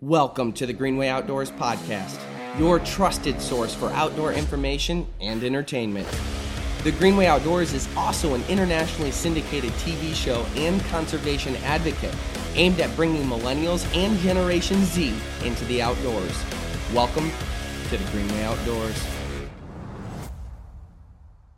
Welcome to the Green Way Outdoors Podcast, your trusted source for outdoor information and entertainment. The Green Way Outdoors is also an internationally syndicated TV show and conservation advocate aimed at bringing millennials and Generation Z into the outdoors. Welcome to the Green Way Outdoors.